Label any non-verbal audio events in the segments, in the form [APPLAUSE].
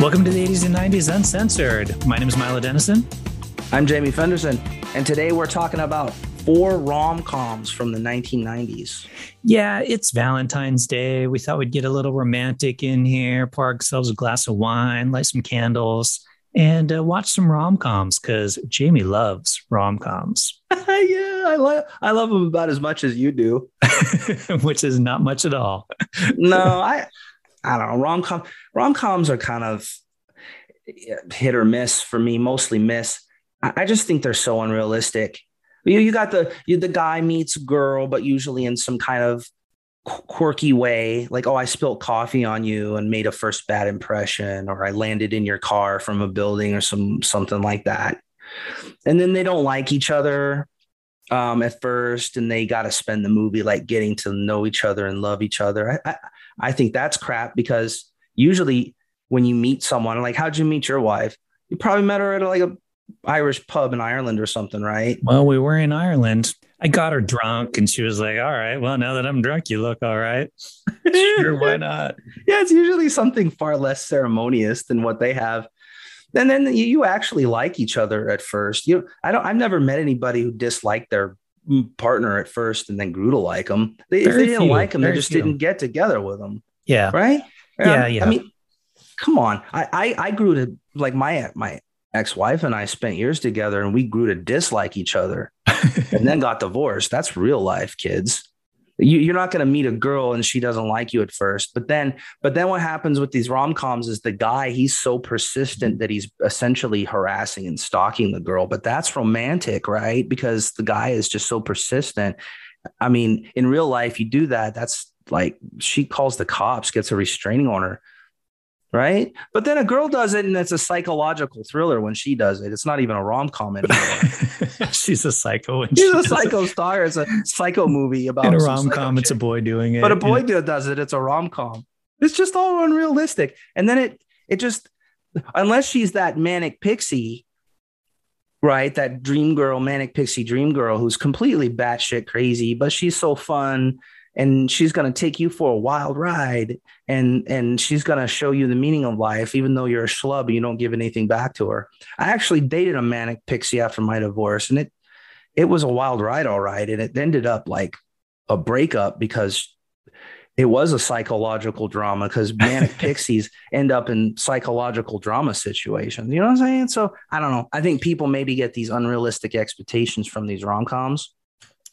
Welcome to the 80s and 90s Uncensored. My name is Milo Dennison. I'm Jamie Fenderson, and today we're talking about four rom coms from the 1990s. Yeah, it's Valentine's Day. We thought we'd get a little romantic in here, pour ourselves a glass of wine, light some candles, and uh, watch some rom coms because Jamie loves rom coms. [LAUGHS] [LAUGHS] yeah, I love I love them about as much as you do, [LAUGHS] which is not much at all. no, I I don't know. Rom com rom coms are kind of hit or miss for me, mostly miss. I, I just think they're so unrealistic. You, you got the you, the guy meets girl, but usually in some kind of quirky way, like oh, I spilled coffee on you and made a first bad impression, or I landed in your car from a building, or some something like that. And then they don't like each other um, at first, and they got to spend the movie like getting to know each other and love each other. I, I think that's crap because usually when you meet someone, like how'd you meet your wife? You probably met her at like a Irish pub in Ireland or something, right? Well, we were in Ireland. I got her drunk and she was like, All right, well, now that I'm drunk, you look all right. [LAUGHS] sure, why not? Yeah, it's usually something far less ceremonious than what they have. And then you actually like each other at first. You I don't I've never met anybody who disliked their partner at first and then grew to like them. They, if they didn't few, like them, they just few. didn't get together with them. Yeah. Right. Yeah. Um, yeah. I mean, come on. I, I, I grew to like my, my ex-wife and I spent years together and we grew to dislike each other [LAUGHS] and then got divorced. That's real life, kids you, are not going to meet a girl and she doesn't like you at first but then but then what happens with these rom-coms is the guy he's so persistent that he's essentially harassing and stalking the girl but that's romantic right? Because the guy is just so persistent. I mean in real life you do that that's like she calls the cops gets a restraining order right? But then a girl does it, and it's a psychological thriller when she does it. It's not even a rom com [LAUGHS] anymore. She's a psycho. She's a psycho star. It's a psycho movie about in a rom com. It's a boy doing it, but a boy yeah. does it. It's a rom com. It's just all unrealistic. And then it it just unless she's that manic pixie. Right, that dream girl, manic pixie dream girl, who's completely batshit crazy, but she's so fun and she's going to take you for a wild ride and and she's going to show you the meaning of life even though you're a schlub and you don't give anything back to her. I actually dated a manic pixie after my divorce and it it was a wild ride all right and it ended up like a breakup because it was a psychological drama because manic [LAUGHS] pixies end up in psychological drama situations you know what i'm saying? So i don't know. I think people maybe get these unrealistic expectations from these rom-coms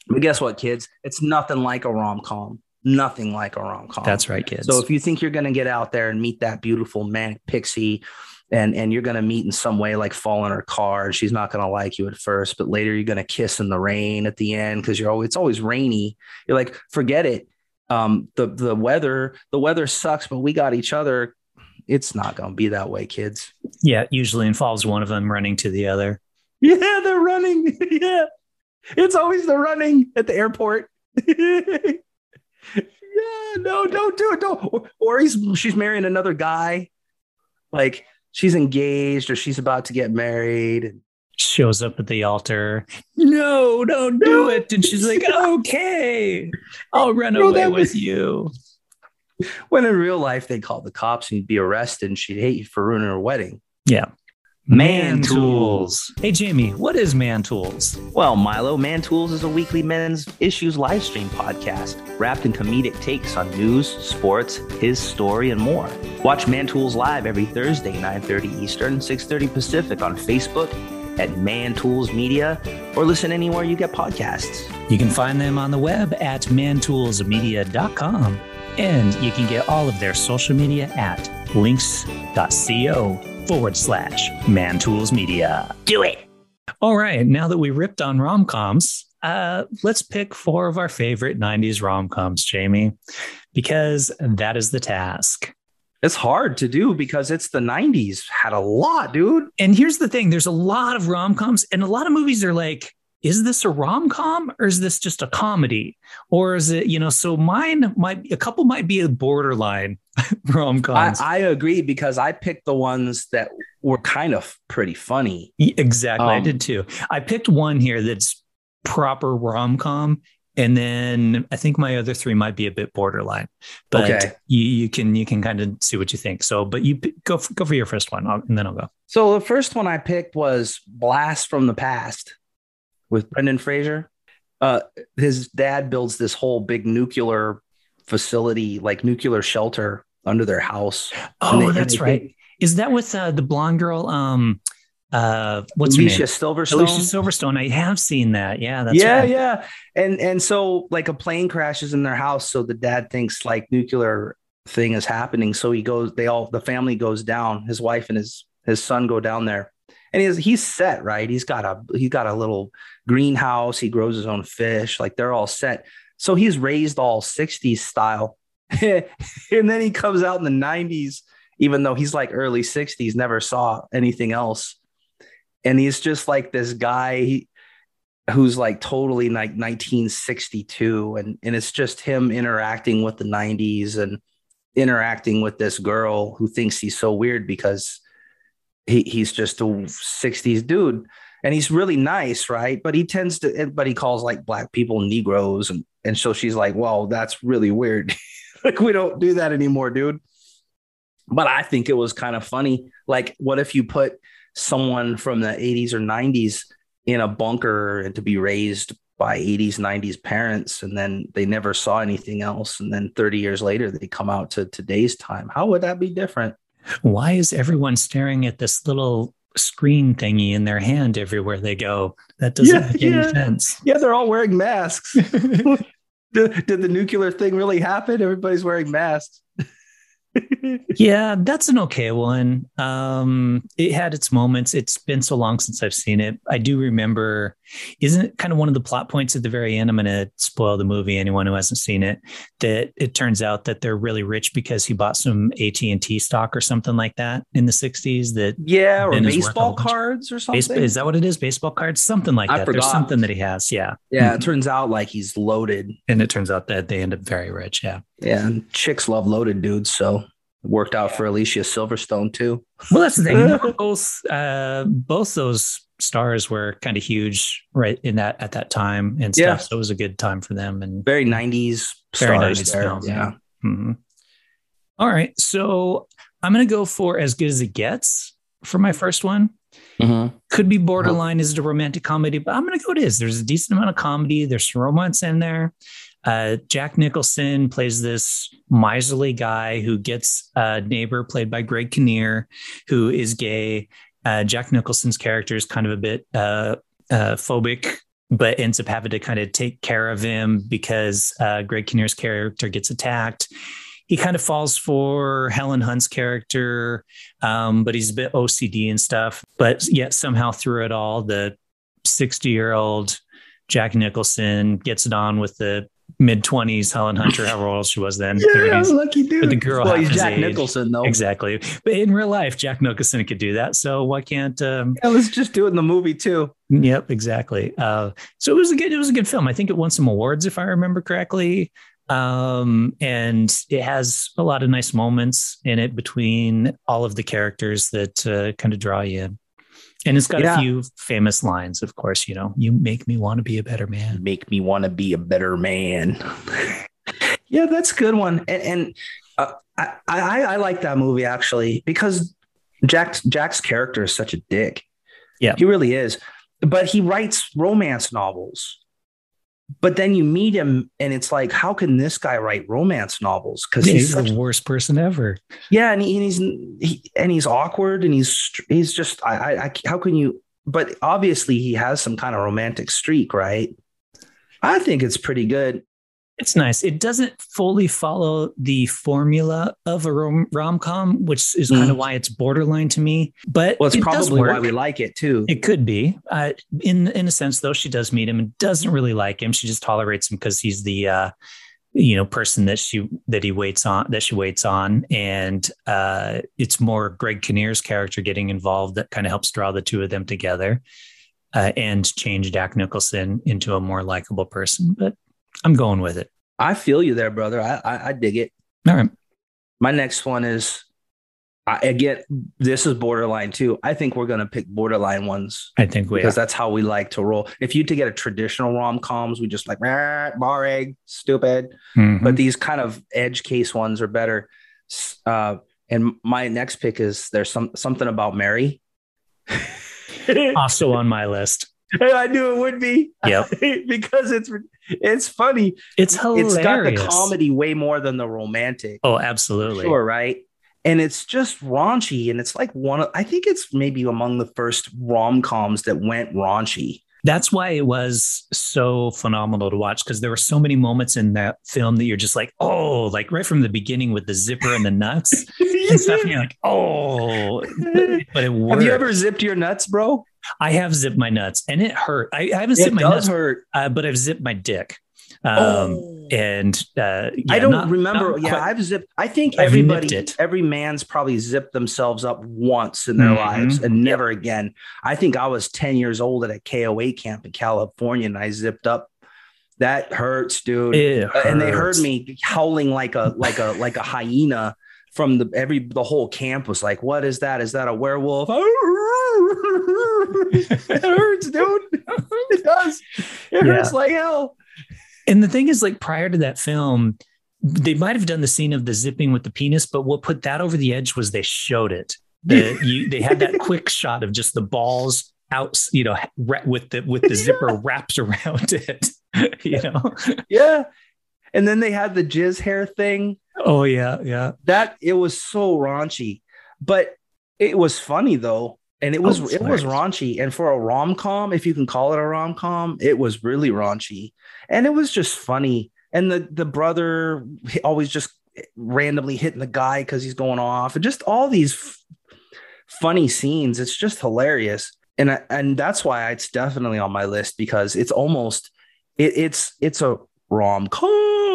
but guess what, kids? It's nothing like a rom com. Nothing like a rom com. That's right, kids. So if you think you're going to get out there and meet that beautiful manic pixie, and and you're going to meet in some way like fall in her car, and she's not going to like you at first, but later you're going to kiss in the rain at the end because you're always it's always rainy. You're like, forget it. Um, the the weather the weather sucks, but we got each other. It's not going to be that way, kids. Yeah, usually involves one of them running to the other. Yeah, they're running. [LAUGHS] yeah. It's always the running at the airport. [LAUGHS] yeah, no, don't do it. Don't. Or, he's she's marrying another guy. Like she's engaged or she's about to get married. Shows up at the altar. No, don't do it. And she's like, [LAUGHS] okay, I'll run no, away with you. When in real life, they call the cops and you'd be arrested and she'd hate you for ruining her wedding. Yeah. Man Tools. Hey, Jamie, what is Man Tools? Well, Milo, Man Tools is a weekly men's issues live stream podcast wrapped in comedic takes on news, sports, his story, and more. Watch Man Tools live every Thursday, 9.30 Eastern, 6.30 Pacific on Facebook at Man Tools Media or listen anywhere you get podcasts. You can find them on the web at mantoolsmedia.com and you can get all of their social media at links.co forward slash Man Tools Media. Do it. All right. Now that we ripped on rom coms, uh, let's pick four of our favorite 90s rom coms, Jamie, because that is the task. It's hard to do because it's the 90s, had a lot, dude. And here's the thing there's a lot of rom coms, and a lot of movies are like, is this a rom com or is this just a comedy? Or is it, you know, so mine might, a couple might be a borderline rom coms. [LAUGHS] I, I, agree because I picked the ones that were kind of pretty funny. Exactly. Um, I did too. I picked one here that's proper rom com and then I think my other three might be a bit borderline, but Okay. you, you can you can kind of see what you think. So, but you go for, go for your first one, I'll- and then I'll go. So the first one I picked was Blast from the Past with Brendan Fraser. Uh, his dad builds this whole big nuclear facility, like nuclear shelter under their house. Oh, they- that's right. Is that with uh, the blonde girl? Um, uh, what's her Alicia name? Silverstone. Alicia Silverstone. I have seen that. Yeah, that's yeah, right. yeah. And and so like a plane crashes in their house, so the dad thinks like nuclear thing is happening. So he goes, they all the family goes down, his wife and his his son go down there. And he's he's set, right? He's got a he's got a little greenhouse, he grows his own fish, like they're all set. So he's raised all 60s style. [LAUGHS] and then he comes out in the 90s, even though he's like early 60s, never saw anything else. And he's just like this guy. Who's like totally like 1962 and and it's just him interacting with the 90s and interacting with this girl who thinks he's so weird because he, he's just a 60s dude and he's really nice right? But he tends to but he calls like black people negroes and and so she's like well that's really weird. [LAUGHS] Like we don't do that anymore dude. But i think it was kind of funny. Like what if you put someone from the 80s or 90s in a bunker and to be raised by 80s 90s parents and then they never saw anything else and then 30 years later they come out to today's time? How would that be different Why is everyone staring at this little screen thingy in their hand everywhere they go? That doesn't Yeah, make any yeah. sense. yeah they're all wearing masks [LAUGHS] did, did the nuclear thing really happen everybody's wearing masks [LAUGHS] yeah, that's an okay one. Um, it had its moments. It's been so long since I've seen it. I do remember. Isn't it kind of one of the plot points at the very end? I'm going to spoil the movie. Anyone who hasn't seen it, that it turns out that they're really rich because he bought some AT and T stock or something like that in the '60s. That yeah or And his work baseball cards or something baseball, is that what it is? Baseball cards, something like I that. There's something that he has. Yeah, yeah it turns out like he's loaded and it turns out that they end up very rich. Yeah. yeah and chicks love loaded dudes so worked out for alicia silverstone too Well, that's the thing. [LAUGHS] both uh, both those stars were kind of huge right in that at that time and stuff. Yeah. So it was a good time for them. And very 90s Very stars 90s there. film, yeah Mhm. all right, so I'm gonna go for as good as it gets for my first one. Mhm. Could be borderline. Is it a romantic comedy? But I'm gonna go. It is. There's a decent amount of comedy. There's some romance in there. Uh, Jack Nicholson plays this miserly guy who gets a neighbor played by Greg Kinnear, who is gay. Uh, Jack Nicholson's character is kind of a bit uh, uh, phobic, but ends up having to kind of take care of him because uh, Greg Kinnear's character gets attacked. He kind of falls for Helen Hunt's character, um, but he's a bit OCD and stuff. But yet somehow through it all, the 60 year old Jack Nicholson gets it on with the mid 20s Helen Hunter, however old she was then. 30s. lucky dude. But the girl well, he's Jack age. Nicholson, though. Exactly. But in real life, Jack Nicholson could do that. So why can't um, Yeah, let's just do it in the movie too. Yep, exactly. Uh, so it was a good, it was a good film. I think it won some awards, if I remember correctly. Um, and it has a lot of nice moments in it between all of the characters that uh, kind of draw you in. And it's got Yeah. a few famous lines, of course. You know, you make me want to be a better man. Make me want to be a better man. [LAUGHS] yeah, that's a good one. And, and uh, I, I I like that movie actually because Jack, Jack's character is such a dick. Yeah. he really is. But he writes romance novels. But then you meet him, and it's like, how can this guy write romance novels? Because He's he's such the worst person ever. Yeah, and, he, and he's he, and he's awkward, and he's he's just I, I I how can you? But obviously, he has some kind of romantic streak, right? I think it's pretty good. It's nice. It doesn't fully follow the formula of a rom com, which is kind of why it's borderline to me. But Well, it's it probably why we like it too. It could be. Uh, in in a sense, though, she does meet him and doesn't really like him. She just tolerates him because he's the uh, you know person that she that he waits on that she waits on, and uh, it's more Greg Kinnear's character getting involved that kind of helps draw the two of them together uh, and change Jack Nicholson into a more likable person. But I'm going with it. I feel you there, brother. I I, I dig it. All right. My next one is I, again, this is borderline too. I think we're gonna pick borderline ones. I think we because that's how we like to roll. If you to get a traditional rom coms, we just like bar egg, stupid. Mhm. But these kind of edge case ones are better. Uh, and my next pick is there's some something about Mary. [LAUGHS] also on my list. [LAUGHS] I knew it would be. Yep. [LAUGHS] because it's it's funny. It's hilarious. It's got the comedy way more than the romantic. Oh, absolutely. Sure, right? And it's just raunchy. And it's like one of, I think it's maybe among the first rom coms that went raunchy. That's why it was so phenomenal to watch because there were so many moments in that film that you're just like, oh, like right from the beginning with the zipper and the nuts [LAUGHS] and stuff. And you're like, oh, but it worked. Have you ever zipped your nuts, bro? I have zipped my nuts and it hurt. I, I haven't It zipped my nuts, hurt. uh, but I've zipped my dick. Um, Oh. And uh, yeah, I don't not- remember. not yeah, quite- I've zipped. I think I've everybody, every man's probably zipped themselves up once in their Mhm. lives and never again. I think I was 10 years old at a KOA camp in California and I zipped up. That hurts, dude. Uh, and they heard me howling like a like a like a hyena from the every the whole camp was like, "What is that? Is that a werewolf?" [LAUGHS] it hurts, dude. [LAUGHS] It does. It hurts like hell. And the thing is, like prior to that film, they might have done the scene of the zipping with the penis, but what put that over the edge was they showed it. The, you, they had that [LAUGHS] quick shot of just the balls out, you know, with the with the zipper wrapped around it. You know. Yeah. And then they had the jizz hair thing. Oh yeah, yeah. That it was so raunchy, but it was funny though. And it was Oh, it was raunchy. And for a rom com, if you can call it a rom com, it was really raunchy. And it was just funny. And the the brother always just randomly hitting the guy because he's going off, and just all these f- funny scenes. It's just hilarious. And I, and that's why it's definitely on my list because it's almost it, it's it's a rom com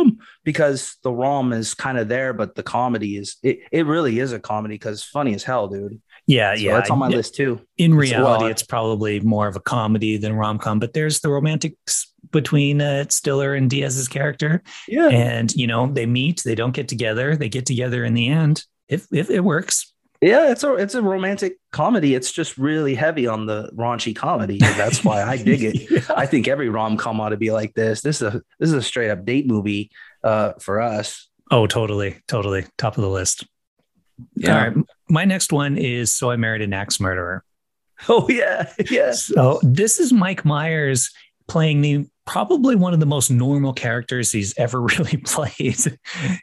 because the rom is kind of there, but the comedy is it, it really is a comedy because it's funny as hell, dude. Yeah, So yeah. that's on my I- list too. In reality, well, it's probably more of a comedy than rom com, but there's the romantics between uh, Stiller and Diaz's character. Yeah. And, you know, they meet, they don't get together, they get together in the end. If, if it works. Yeah, it's a it's a romantic comedy. It's just really heavy on the raunchy comedy. That's why I dig it. [LAUGHS] Yeah. I think every rom com ought to be like this. This is a this is a straight up date movie uh, for us. Oh, totally. Totally. Top of the list. All right. My next one is So I Married an Axe Murderer. [LAUGHS] Oh yeah. [LAUGHS] Yeah. So this is Mike Myers playing the probably one of the most normal characters he's ever [LAUGHS] really played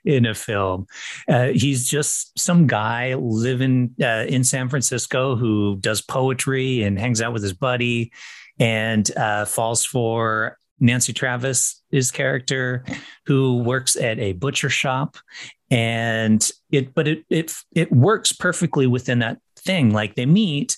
in a film. Uh, he's just some guy living uh, in San Francisco who does poetry and hangs out with his buddy and uh, falls for Nancy Travis, his character, who works at a butcher shop. And it, but it it it works perfectly within that thing. Like they meet,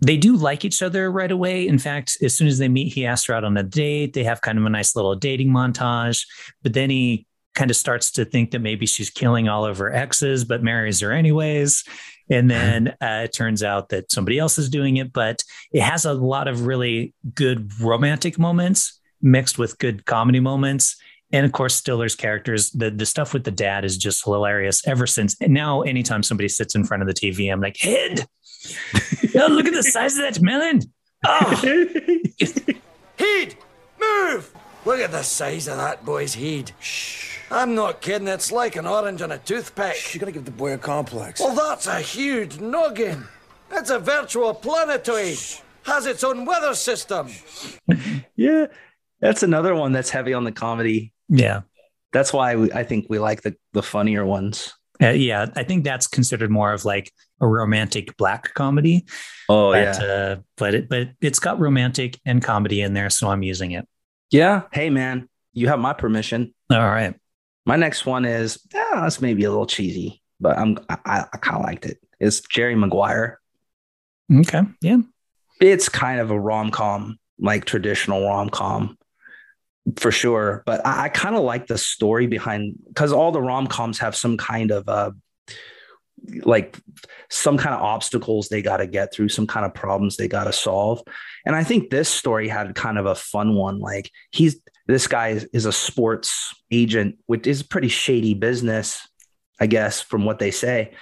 they do like each other right away. In fact, as soon as they meet, he asks her out on a date. They have kind of a nice little dating montage, but then he kind of starts to think that maybe she's killing all of her exes, but marries her anyways. And then uh, it turns out that somebody else is doing it, but it has a lot of really good romantic moments mixed with good comedy moments. And of course, Stiller's characters, the, the stuff with the dad is just hilarious ever since. And now, anytime somebody sits in front of the TV, I'm like, head, oh, look at the size of that melon. Oh, [LAUGHS] Heed! Move! Look at the size of that boy's head. Shh. I'm not kidding, it's like an orange on a toothpick. You're gonna give the boy a complex. Well, that's a huge noggin. It's a virtual planetoid. Has its own weather system. [LAUGHS] Yeah. That's another one that's heavy on the comedy. yeah. That's why I think we like the the funnier ones. Uh, yeah. I think that's considered more of like a romantic black comedy. Oh but, uh, but, it, but it's got romantic and comedy in there. So I'm using it. yeah. Hey man, you have my permission. All right. My next one is yeah, that's maybe a little cheesy, but I'm I, I kind of liked it. It's Jerry Maguire. Okay. Yeah. It's kind of a rom com, like traditional rom com, for sure. But I, I kind of like the story behind because all the rom coms have some kind of uh, like some kind of obstacles they got to get through, some kind of problems they got to solve. And I think this story had kind of a fun one. Like he's this guy is, is a sports agent, which is pretty shady business, I guess, from what they say.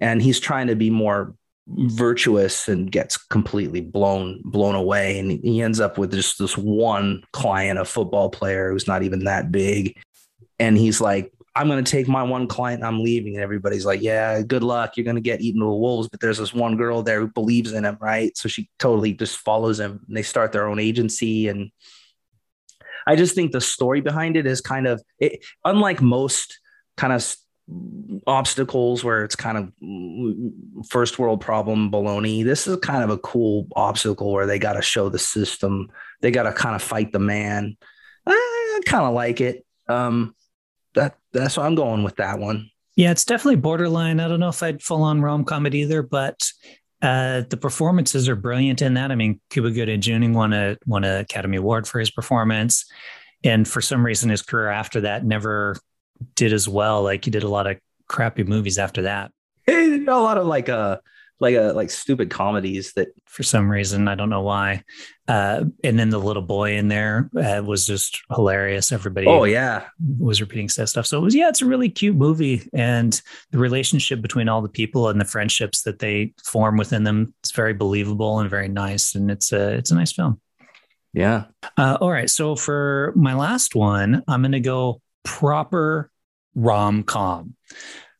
and he's trying to be more virtuous and gets completely blown blown away. And he ends up with just this one client a football player who's not even that big. And he's like i'm going to take my one client i'm leaving. And everybody's like yeah good luck. You're going to get eaten with wolves. But there's this one girl there who believes in him right? So she totally just follows him. And they start their own agency. And i just think the story behind it is kind of it, unlike most kind of obstacles where it's kind of first world problem baloney. This is kind of a cool obstacle where they got to show the system. They got to kind of fight the man. I kind of like it. Um, that that's why I'm going with that one. Yeah, it's definitely borderline. I don't know if I'd full on rom com it either, but uh, the performances are brilliant in that. I mean, Cuba Gooding Jr. won a won an Academy Award for his performance, and for some reason, his career after that never did as well. Like he did a lot of crappy movies after that. [LAUGHS] a lot of like uh like a uh, like stupid comedies that for some reason I don't know why. Uh, and then the little boy in there uh, was just hilarious. Everybody, oh yeah, was repeating said stuff. So it was yeah, it's a really cute movie, and the relationship between all the people and the friendships that they form within them is very believable and very nice, and it's a it's a nice film. Yeah. Uh, all right. So for my last one, I'm going to go proper rom com.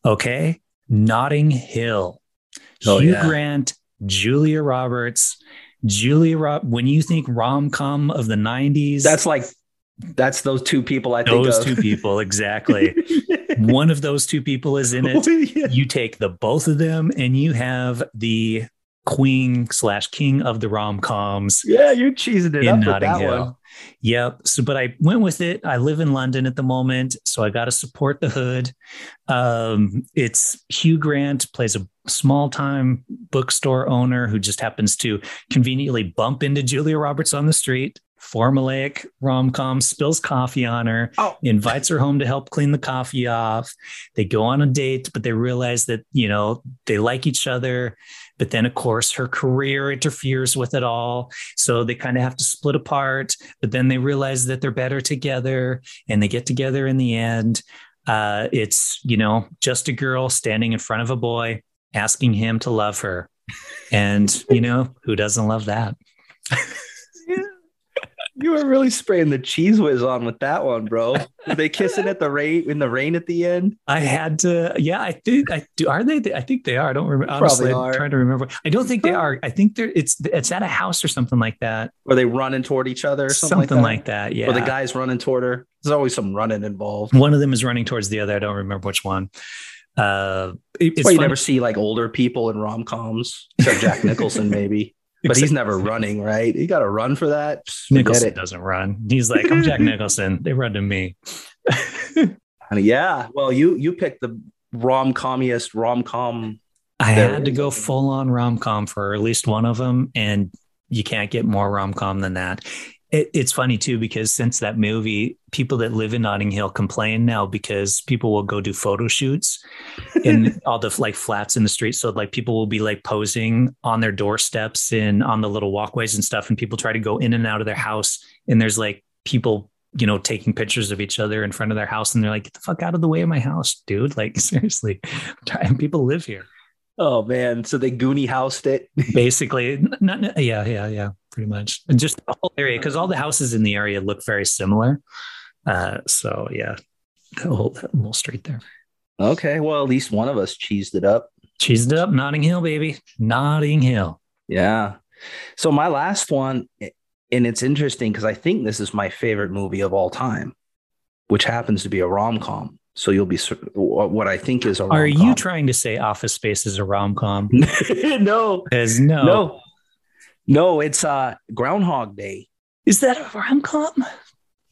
Okay. Notting Hill. Oh, Hugh yeah. Grant, Julia Roberts. Julia Rob when you think rom com of the 90s. That's like that's those two people I think those two people exactly. [LAUGHS] One of those two people is in it. Oh, yeah. You take the both of them and you have the queen slash king of the rom coms. Yeah, you're cheesing it up with that Hill. one. Yep. So, but I went with it. I live in London at the moment, so I got to support the hood. Um, it's Hugh Grant plays a small time bookstore owner who just happens to conveniently bump into Julia Roberts on the street. Formulaic rom com spills coffee on her, oh. [LAUGHS] invites her home to help clean the coffee off. They go on a date, but they realize that, you know, they like each other but then, of course, her career interferes with it all. So they kind of have to split apart, but then they realize that they're better together and they get together in the end. Uh, it's, you know, just a girl standing in front of a boy asking him to love her. And, you know, who doesn't love that? [LAUGHS] You were really spraying the cheese whiz on with that one, bro. Were they kissing at the rain in the rain at the end? I had to. Yeah, I think I do. Are they? I think they are. I don't remember. Honestly. I'm trying to remember. I don't think they are. I think they're. It's it's at a house or something like that. Or they running toward each other, something, something like, that. like, that. Yeah. Or the guy's running toward her. There's always some running involved. One of them is running towards the other. I don't remember which one. Uh, it's why you never see like older people in rom coms, except Jack Nicholson, maybe but he's never [LAUGHS] running, right? He got to run for that. Nicholson doesn't run. He's like, I'm Jack [LAUGHS] Nicholson. They run to me. [LAUGHS] yeah. Well, you you picked the rom commiest rom com. I had to go full on rom com for at least one of them, and you can't get more rom com than that. It, it's funny too because since that movie, people that live in Notting Hill complain now because people will go do photo shoots [LAUGHS] in all the like flats in the street. So like people will be like posing on their doorsteps and on the little walkways and stuff, and people try to go in and out of their house, and there's like people you know, taking pictures of each other in front of their house, and they're like, "Get the fuck out of the way of my house, dude!" Like [LAUGHS] seriously, [LAUGHS] people live here. Oh man, so they Goonie housed it. [LAUGHS] Basically, not, yeah, yeah, yeah pretty much. And just the whole area, because all the houses in the area look very similar. Uh, so yeah, the whole, that whole street there. Okay, well, at least one of us cheesed it up. Cheesed it up, Notting Hill, baby, Notting Hill. Yeah. So my last one, and it's interesting because I think this is my favorite movie of all time, which happens to be a rom com. So you'll be what I think is a. Rom-com. Are you trying to say Office Space is a rom com? [LAUGHS] no, as no, no. No, it's uh Groundhog Day. Is that a rom com?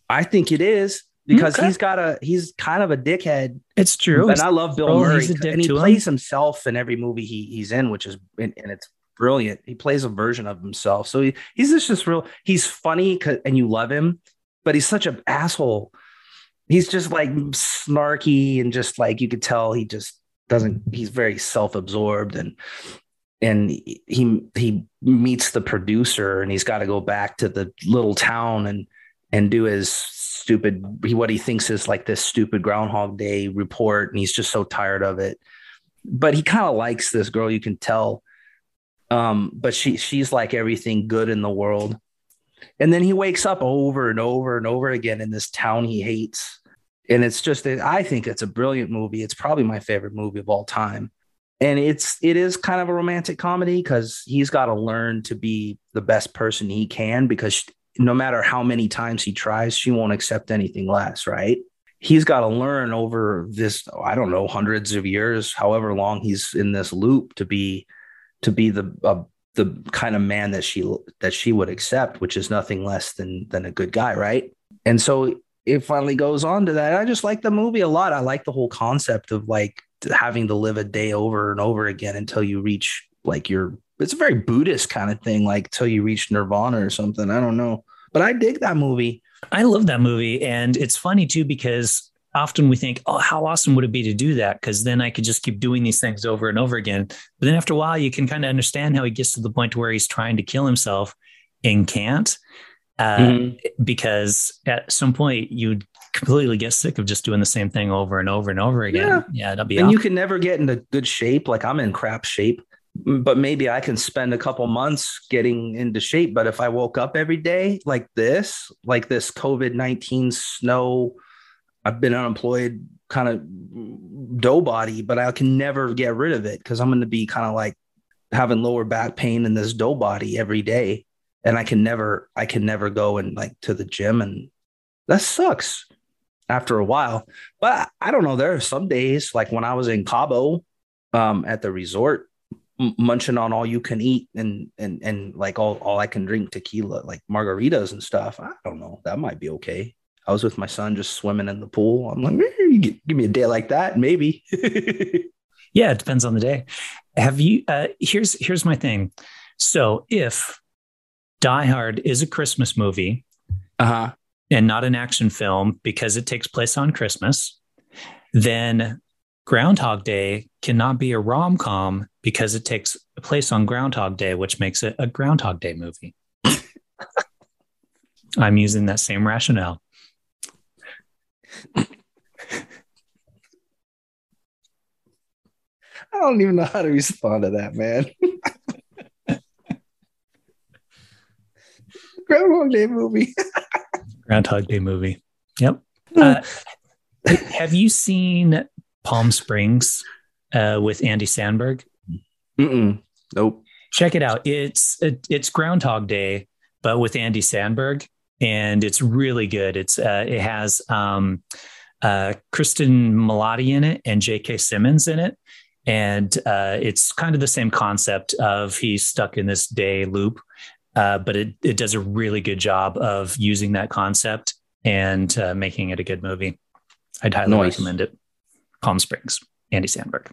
I think it is because okay. he's got a he's kind of a dickhead. It's true, and I love Bill oh, Murray, and he plays him. himself in every movie he, he's in, which is and, and, it's brilliant. He plays a version of himself, so he, he's just just real. He's funny, and you love him, but he's such an asshole. He's just like snarky and just like you could tell he just doesn't. He's very self absorbed and and he he meets the producer and he's got to go back to the little town and and do his stupid what he thinks is like this stupid groundhog day report and he's just so tired of it but he kind of likes this girl. You can tell. Um, but she she's like everything good in the world. And then he wakes up over and over and over again in this town he hates. And it's just I think it's a brilliant movie. It's probably my favorite movie of all time. And it's it is kind of a romantic comedy because he's got to learn to be the best person he can because no matter how many times he tries, she won't accept anything less, right? He's got to learn over this, I don't know, hundreds of years, however long he's in this loop to be to be the uh, the kind of man that she that she would accept, which is nothing less than than a good guy, right? And so it finally goes on to that. I just like the movie a lot. I like the whole concept of like having to live a day over and over again until you reach like your it's a very Buddhist kind of thing, like till you reach nirvana or something. I don't know. But I dig that movie. I love that movie. And it's funny too, because often we think, oh, how awesome would it be to do that? Because then I could just keep doing these things over and over again. But then after a while, you can kind of understand how he gets to the point where he's trying to kill himself and can't. Uh, mm-hmm. Because at some point, you'd completely get sick of just doing the same thing over and over and over again. Yeah, yeah that'd be. And awesome. you can never get into good shape. Like I'm in crap shape, but maybe I can spend a couple months getting into shape. But if I woke up every day like this, like this COVID nineteen snow I've been unemployed kind of dough body, but I can never get rid of it because I'm going to be kind of like having lower back pain in this dough body every day. And I can never, I can never go and like to the gym. And that sucks after a while. But I don't know. There are some days like when I was in Cabo um, at the resort, m- munching on all you can eat and, and, and like all, all I can drink tequila, like margaritas and stuff. I don't know. That might be okay. I was with my son just swimming in the pool. I'm like, give me a day like that, maybe. [LAUGHS] yeah, it depends on the day. Have you? Uh, here's here's my thing. So if Die Hard is a Christmas movie, uh-huh. and not an action film because it takes place on Christmas, then Groundhog Day cannot be a rom com because it takes place on Groundhog Day, which makes it a Groundhog Day movie. [LAUGHS] I'm using that same rationale. I don't even know how to respond to that, man. [LAUGHS] Groundhog Day movie. [LAUGHS] Groundhog Day movie. Yep. Uh, have you seen Palm Springs uh, with Andy Samberg? Mm-mm. Nope. Check it out. It's it, it's Groundhog Day, but with Andy Samberg, and it's really good. It's uh, it has um, uh, Cristin Milioti in it and J.K. Simmons in it, and uh, it's kind of the same concept of he's stuck in this day loop, uh, but it it does a really good job of using that concept and uh, making it a good movie. I'd highly nice. recommend it. Palm Springs, Andy Samberg.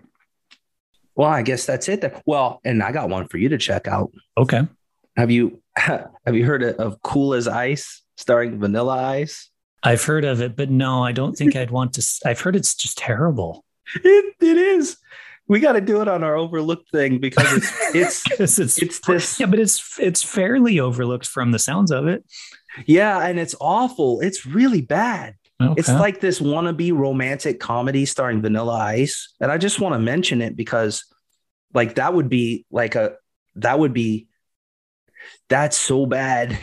Well, I guess that's it. Then. Well, and I got one for you to check out. Okay. Have you [LAUGHS] have you heard of Cool as Ice starring Vanilla Ice? I've heard of it, but no, I don't think I'd want to. I've heard it's just terrible. [LAUGHS] It, it is. We got to do it on our overlooked thing because it's [LAUGHS] [LAUGHS] it's it's, it's this. Yeah, but it's it's fairly overlooked from the sounds of it. Yeah, and it's awful. It's really bad. Okay. It's like this wannabe romantic comedy starring Vanilla Ice, and I just want to mention it because, like, that would be like a that would be that's so bad.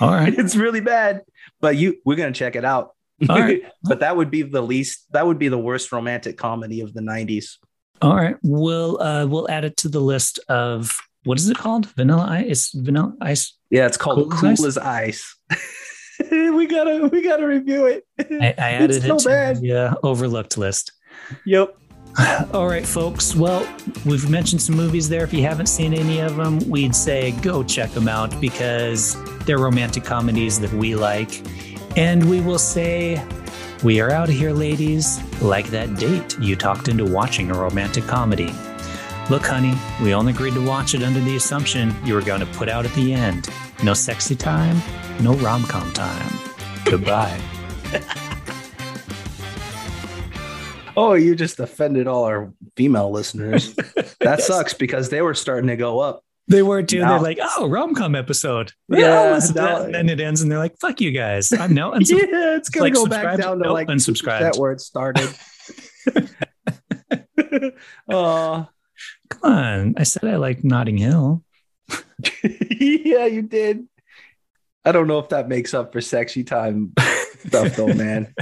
All right. [LAUGHS] it's really bad. But you we're gonna check it out. All right. but that would be the least that would be the worst romantic comedy of the 90s. All right. We'll uh we'll add it to the list of what is it called? Vanilla ice? Vanilla ice? Yeah, it's called Cool, cool as Ice. [LAUGHS] we gotta we gotta review it. I, I added it's it so to the uh, overlooked list. Yep. [SIGHS] All right, folks. Well, we've mentioned some movies there. If you haven't seen any of them, we'd say go check them out because they're romantic comedies that we like. And we will say, we are out of here, ladies, like that date you talked into watching a romantic comedy. Look, honey, we only agreed to watch it under the assumption you were going to put out at the end. No sexy time, no rom com time. Goodbye. [LAUGHS] Oh, you just offended all our female listeners. [LAUGHS] That yes. sucks because they were starting to go up. They were too. Now, they're like, oh, rom com episode. Yeah, now, and then it ends, and they're like, fuck you guys. I'm no. [LAUGHS] Yeah, it's gonna go back down to, to like unsubscribe. That where it started. [LAUGHS] oh, come on! I said I like Notting Hill. [LAUGHS] yeah, you did. I don't know if that makes up for sexy time stuff, though, man.